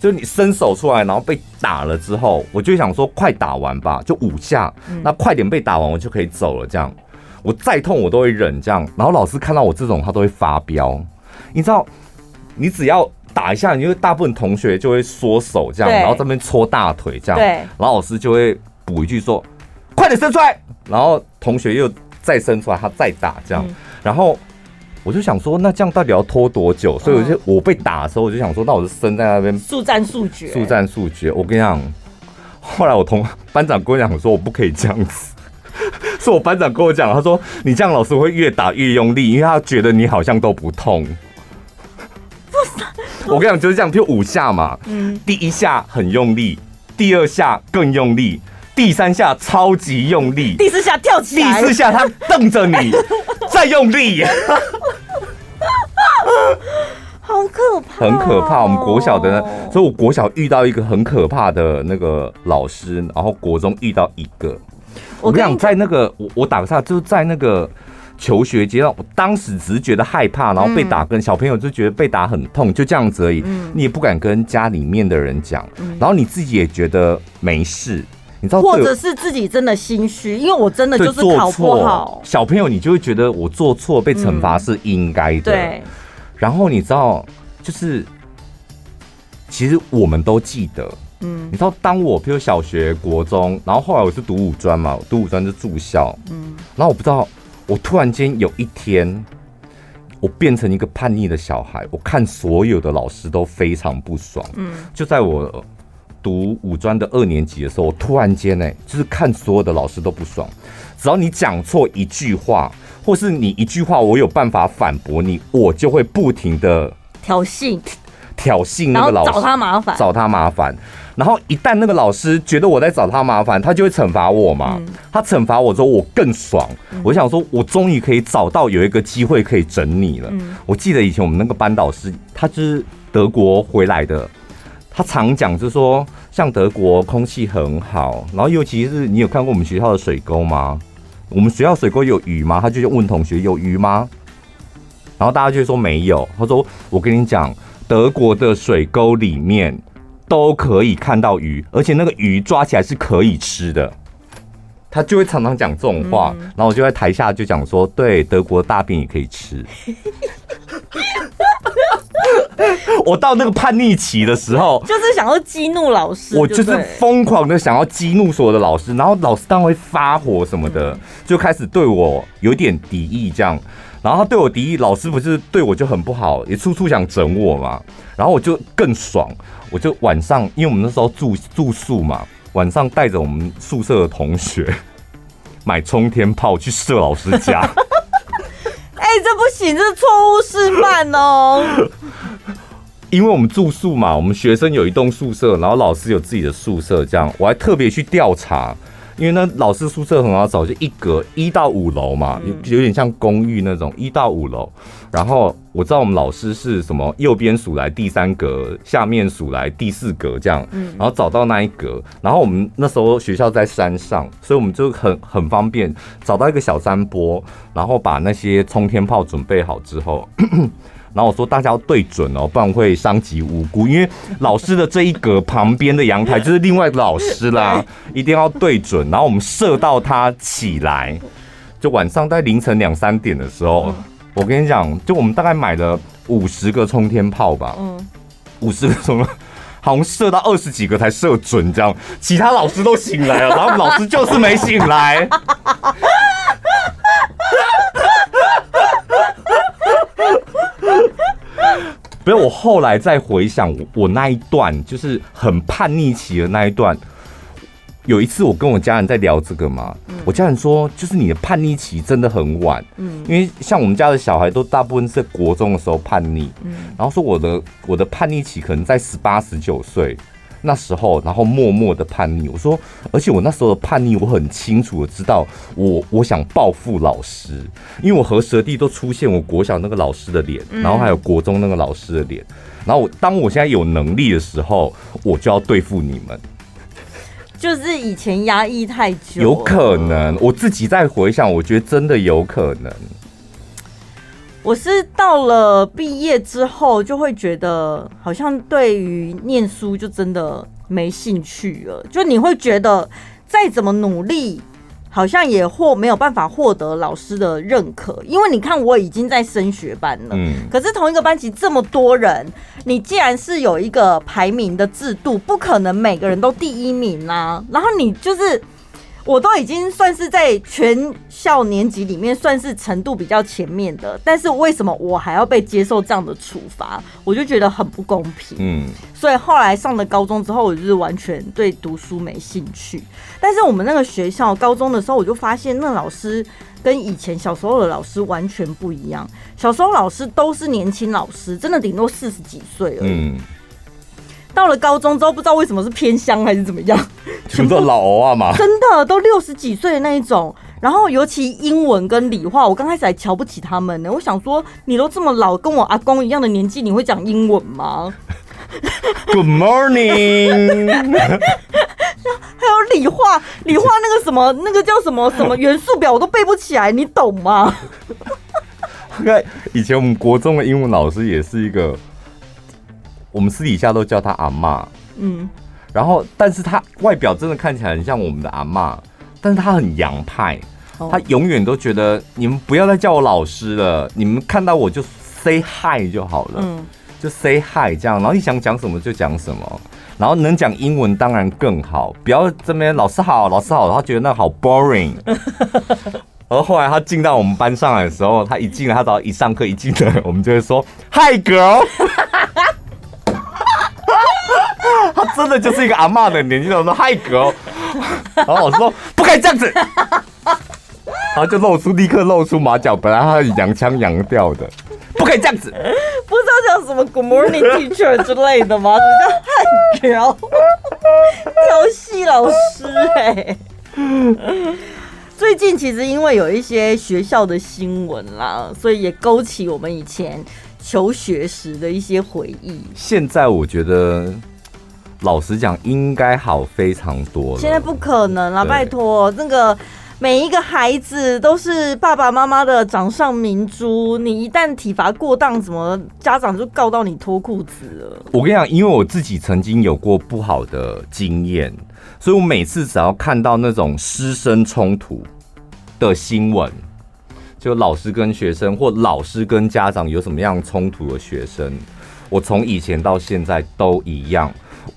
Speaker 1: 就你伸手出来，然后被打了之后，我就想说快打完吧，就五下，那快点被打完，我就可以走了。这样，我再痛我都会忍。这样，然后老师看到我这种，他都会发飙。你知道，你只要打一下，因为大部分同学就会缩手，这样，然后这边搓大腿，这样，然后老师就会补一句说：“快点伸出来。”然后同学又再伸出来，他再打，这样，然后。我就想说，那这样到底要拖多久？所以我就我被打的时候，我就想说，那我就生在那边
Speaker 2: 速战速决，
Speaker 1: 速战速决。我跟你讲，后来我同班长跟我讲说，我不可以这样子。是我班长跟我讲，他说你这样老师会越打越用力，因为他觉得你好像都不痛。我跟你讲就是这样，就五下嘛。嗯。第一下很用力，第二下更用力，第三下超级用力，
Speaker 2: 第四下跳起来，
Speaker 1: 第四下他瞪着你。再用力，
Speaker 2: 好可怕，
Speaker 1: 很可怕。我们国小的，所以我国小遇到一个很可怕的那个老师，然后国中遇到一个。我跟你讲，在那个我我打个岔，就是在那个求学阶段，我当时只是觉得害怕，然后被打，跟小朋友就觉得被打很痛，就这样子而已。你也不敢跟家里面的人讲，然后你自己也觉得没事。
Speaker 2: 或者是自己真的心虚，因为我真的就是考不好。
Speaker 1: 小朋友，你就会觉得我做错被惩罚是应该的。对。然后你知道，就是其实我们都记得，嗯，你知道，当我譬如小学、国中，然后后来我是读五专嘛，读五专就住校，嗯，然后我不知道，我突然间有一天，我变成一个叛逆的小孩，我看所有的老师都非常不爽，嗯，就在我。读五专的二年级的时候，我突然间呢，就是看所有的老师都不爽。只要你讲错一句话，或是你一句话，我有办法反驳你，我就会不停的
Speaker 2: 挑衅，
Speaker 1: 挑衅那个老师，
Speaker 2: 找他麻烦，
Speaker 1: 找他麻烦。然后一旦那个老师觉得我在找他麻烦，他就会惩罚我嘛。嗯、他惩罚我之后，我更爽。嗯、我想说，我终于可以找到有一个机会可以整你了。嗯、我记得以前我们那个班导师，他就是德国回来的。他常讲，就是说，像德国空气很好，然后尤其是你有看过我们学校的水沟吗？我们学校水沟有鱼吗？他就问同学有鱼吗？然后大家就会说没有。他说：“我跟你讲，德国的水沟里面都可以看到鱼，而且那个鱼抓起来是可以吃的。”他就会常常讲这种话，然后我就在台下就讲说：“对，德国大便也可以吃。” 我到那个叛逆期的时候，
Speaker 2: 就是想要激怒老师，
Speaker 1: 我就是疯狂的想要激怒所有的老师，然后老师当然会发火什么的，就开始对我有点敌意这样。然后他对我敌意，老师不是对我就很不好，也处处想整我嘛。然后我就更爽，我就晚上，因为我们那时候住住宿嘛，晚上带着我们宿舍的同学 买冲天炮去射老师家。
Speaker 2: 哎、这不行，这是错误示范哦。
Speaker 1: 因为我们住宿嘛，我们学生有一栋宿舍，然后老师有自己的宿舍，这样我还特别去调查。因为那老师宿舍很好找，就一格一到五楼嘛，有有点像公寓那种一到五楼。然后我知道我们老师是什么，右边数来第三格，下面数来第四格这样。然后找到那一格，然后我们那时候学校在山上，所以我们就很很方便找到一个小山坡，然后把那些冲天炮准备好之后。然后我说大家要对准哦，不然会伤及无辜。因为老师的这一格旁边的阳台就是另外老师啦，一定要对准。然后我们射到他起来，就晚上在凌晨两三点的时候，我跟你讲，就我们大概买了五十个冲天炮吧，嗯，五十个什么，好像射到二十几个才射准这样。其他老师都醒来了，然后老师就是没醒来。不是，我后来再回想我那一段，就是很叛逆期的那一段。有一次我跟我家人在聊这个嘛，我家人说，就是你的叛逆期真的很晚，嗯，因为像我们家的小孩都大部分是在国中的时候叛逆，嗯，然后说我的我的叛逆期可能在十八十九岁。那时候，然后默默的叛逆。我说，而且我那时候的叛逆，我很清楚的知道我，我我想报复老师，因为我和蛇弟都出现我国小那个老师的脸，然后还有国中那个老师的脸，然后我当我现在有能力的时候，我就要对付你们。
Speaker 2: 就是以前压抑太久，
Speaker 1: 有可能。我自己在回想，我觉得真的有可能。
Speaker 2: 我是到了毕业之后，就会觉得好像对于念书就真的没兴趣了。就你会觉得再怎么努力，好像也获没有办法获得老师的认可。因为你看，我已经在升学班了，嗯，可是同一个班级这么多人，你既然是有一个排名的制度，不可能每个人都第一名啊。然后你就是。我都已经算是在全校年级里面算是程度比较前面的，但是为什么我还要被接受这样的处罚？我就觉得很不公平。嗯，所以后来上了高中之后，我就是完全对读书没兴趣。但是我们那个学校高中的时候，我就发现那老师跟以前小时候的老师完全不一样。小时候老师都是年轻老师，真的顶多四十几岁而已。嗯。到了高中之后，不知道为什么是偏乡还是怎么样，
Speaker 1: 全部老啊嘛，
Speaker 2: 真的都六十几岁的那一种。然后尤其英文跟理化，我刚开始还瞧不起他们呢。我想说，你都这么老，跟我阿公一样的年纪，你会讲英文吗
Speaker 1: ？Good morning。
Speaker 2: 还有理化，理化那个什么，那个叫什么什么元素表，我都背不起来，你懂吗？
Speaker 1: 以前我们国中的英文老师也是一个。我们私底下都叫他阿妈，嗯，然后，但是他外表真的看起来很像我们的阿妈，但是他很洋派，他永远都觉得你们不要再叫我老师了，你们看到我就 say hi 就好了，嗯，就 say hi 这样，然后你想讲什么就讲什么，然后能讲英文当然更好，不要这边老师好，老师好，他觉得那好 boring。而后来他进到我们班上来的时候，他一进来，他只要一上课一进来，我们就会说 hi girl。真的就是一个阿妈的年纪，我说嗨哥，然后我说不可以这样子，然后就露出立刻露出马脚，本来他是洋腔洋调的，不可以这样子，
Speaker 2: 不知道叫什么 Good morning teacher 之类的吗？什么叫嗨哥？调戏老师哎、欸。最近其实因为有一些学校的新闻啦，所以也勾起我们以前求学时的一些回忆。
Speaker 1: 现在我觉得。老实讲，应该好非常多了。
Speaker 2: 现在不可能了，拜托，那个每一个孩子都是爸爸妈妈的掌上明珠，你一旦体罚过当，怎么家长就告到你脱裤子了？
Speaker 1: 我跟你讲，因为我自己曾经有过不好的经验，所以我每次只要看到那种师生冲突的新闻，就老师跟学生或老师跟家长有什么样冲突的学生，我从以前到现在都一样，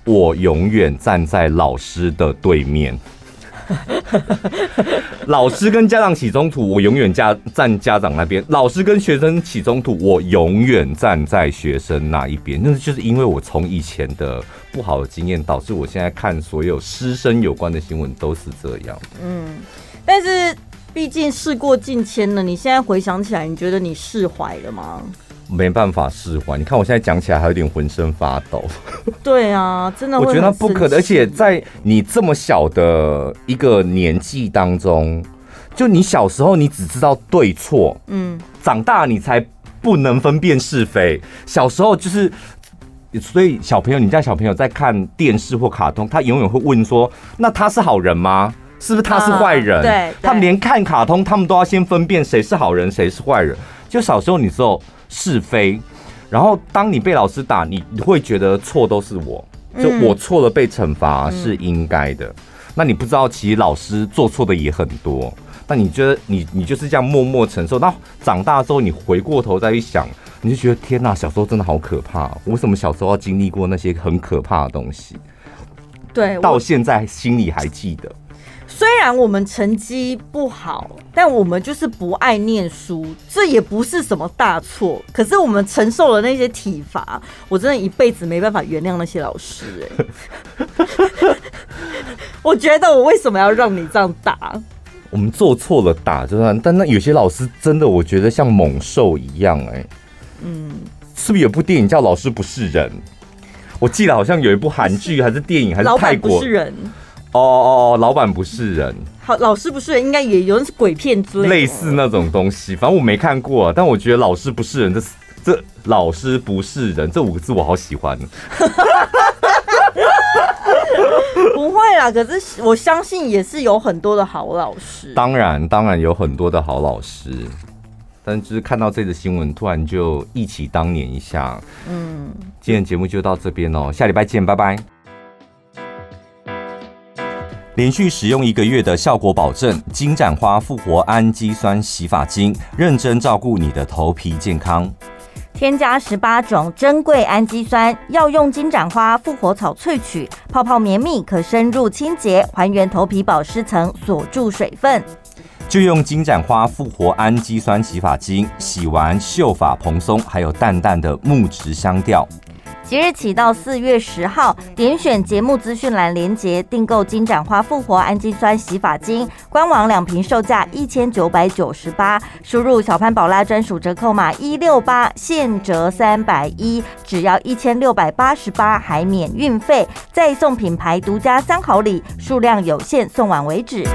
Speaker 1: 我永远站在老师的对面。老师跟家长起冲突，我永远家站家长那边；老师跟学生起冲突，我永远站在学生那一边。那就是因为我从以前的不好的经验，导致我现在看所有师生有关的新闻都是这样。
Speaker 2: 嗯，但是毕竟事过境迁了，你现在回想起来，你觉得你释怀了吗？
Speaker 1: 没办法释怀，你看我现在讲起来还有点浑身发抖。
Speaker 2: 对啊，真的，
Speaker 1: 我觉得他不可能，而且在你这么小的一个年纪当中，就你小时候你只知道对错，嗯，长大你才不能分辨是非。小时候就是，所以小朋友，你家小朋友在看电视或卡通，他永远会问说：“那他是好人吗？是不是他是坏人？”对，他们连看卡通，他们都要先分辨谁是好人，谁是坏人。就小时候，你知道。是非，然后当你被老师打，你会觉得错都是我，就我错了被惩罚是应该的。那你不知道，其实老师做错的也很多。那你觉得你你就是这样默默承受？那长大之后，你回过头再一想，你就觉得天哪，小时候真的好可怕。为什么小时候要经历过那些很可怕的东西？
Speaker 2: 对，
Speaker 1: 到现在心里还记得。
Speaker 2: 虽然我们成绩不好，但我们就是不爱念书，这也不是什么大错。可是我们承受了那些体罚，我真的一辈子没办法原谅那些老师。哎，我觉得我为什么要让你这样打？
Speaker 1: 我们做错了打就算，但那有些老师真的，我觉得像猛兽一样。哎，嗯，是不是有部电影叫《老师不是人》？我记得好像有一部韩剧还是电影还是泰国
Speaker 2: 是人。
Speaker 1: 哦哦哦！老板不是人，
Speaker 2: 好，老师不是人，应该也有人是鬼片之类的，
Speaker 1: 类似那种东西。反正我没看过，但我觉得“老师不是人”这这“老师不是人”这五个字我好喜欢。
Speaker 2: 不会啦，可是我相信也是有很多的好老师。
Speaker 1: 当然，当然有很多的好老师，但就是看到这个新闻，突然就忆起当年一下。嗯，今天节目就到这边哦，下礼拜见，拜拜。连续使用一个月的效果保证，金盏花复活氨基酸洗发精，认真照顾你的头皮健康。
Speaker 2: 添加十八种珍贵氨基酸，要用金盏花复活草萃取，泡泡绵密，可深入清洁，还原头皮保湿层，锁住水分。
Speaker 1: 就用金盏花复活氨基酸洗发精，洗完秀发蓬松，还有淡淡的木质香调。
Speaker 2: 即日起到四月十号，点选节目资讯栏连接订购金盏花复活氨基酸洗发精，官网两瓶售价一千九百九十八，输入小潘宝拉专属折扣码一六八，现折三百一，只要一千六百八十八，还免运费，再送品牌独家三好礼，数量有限，送完为止。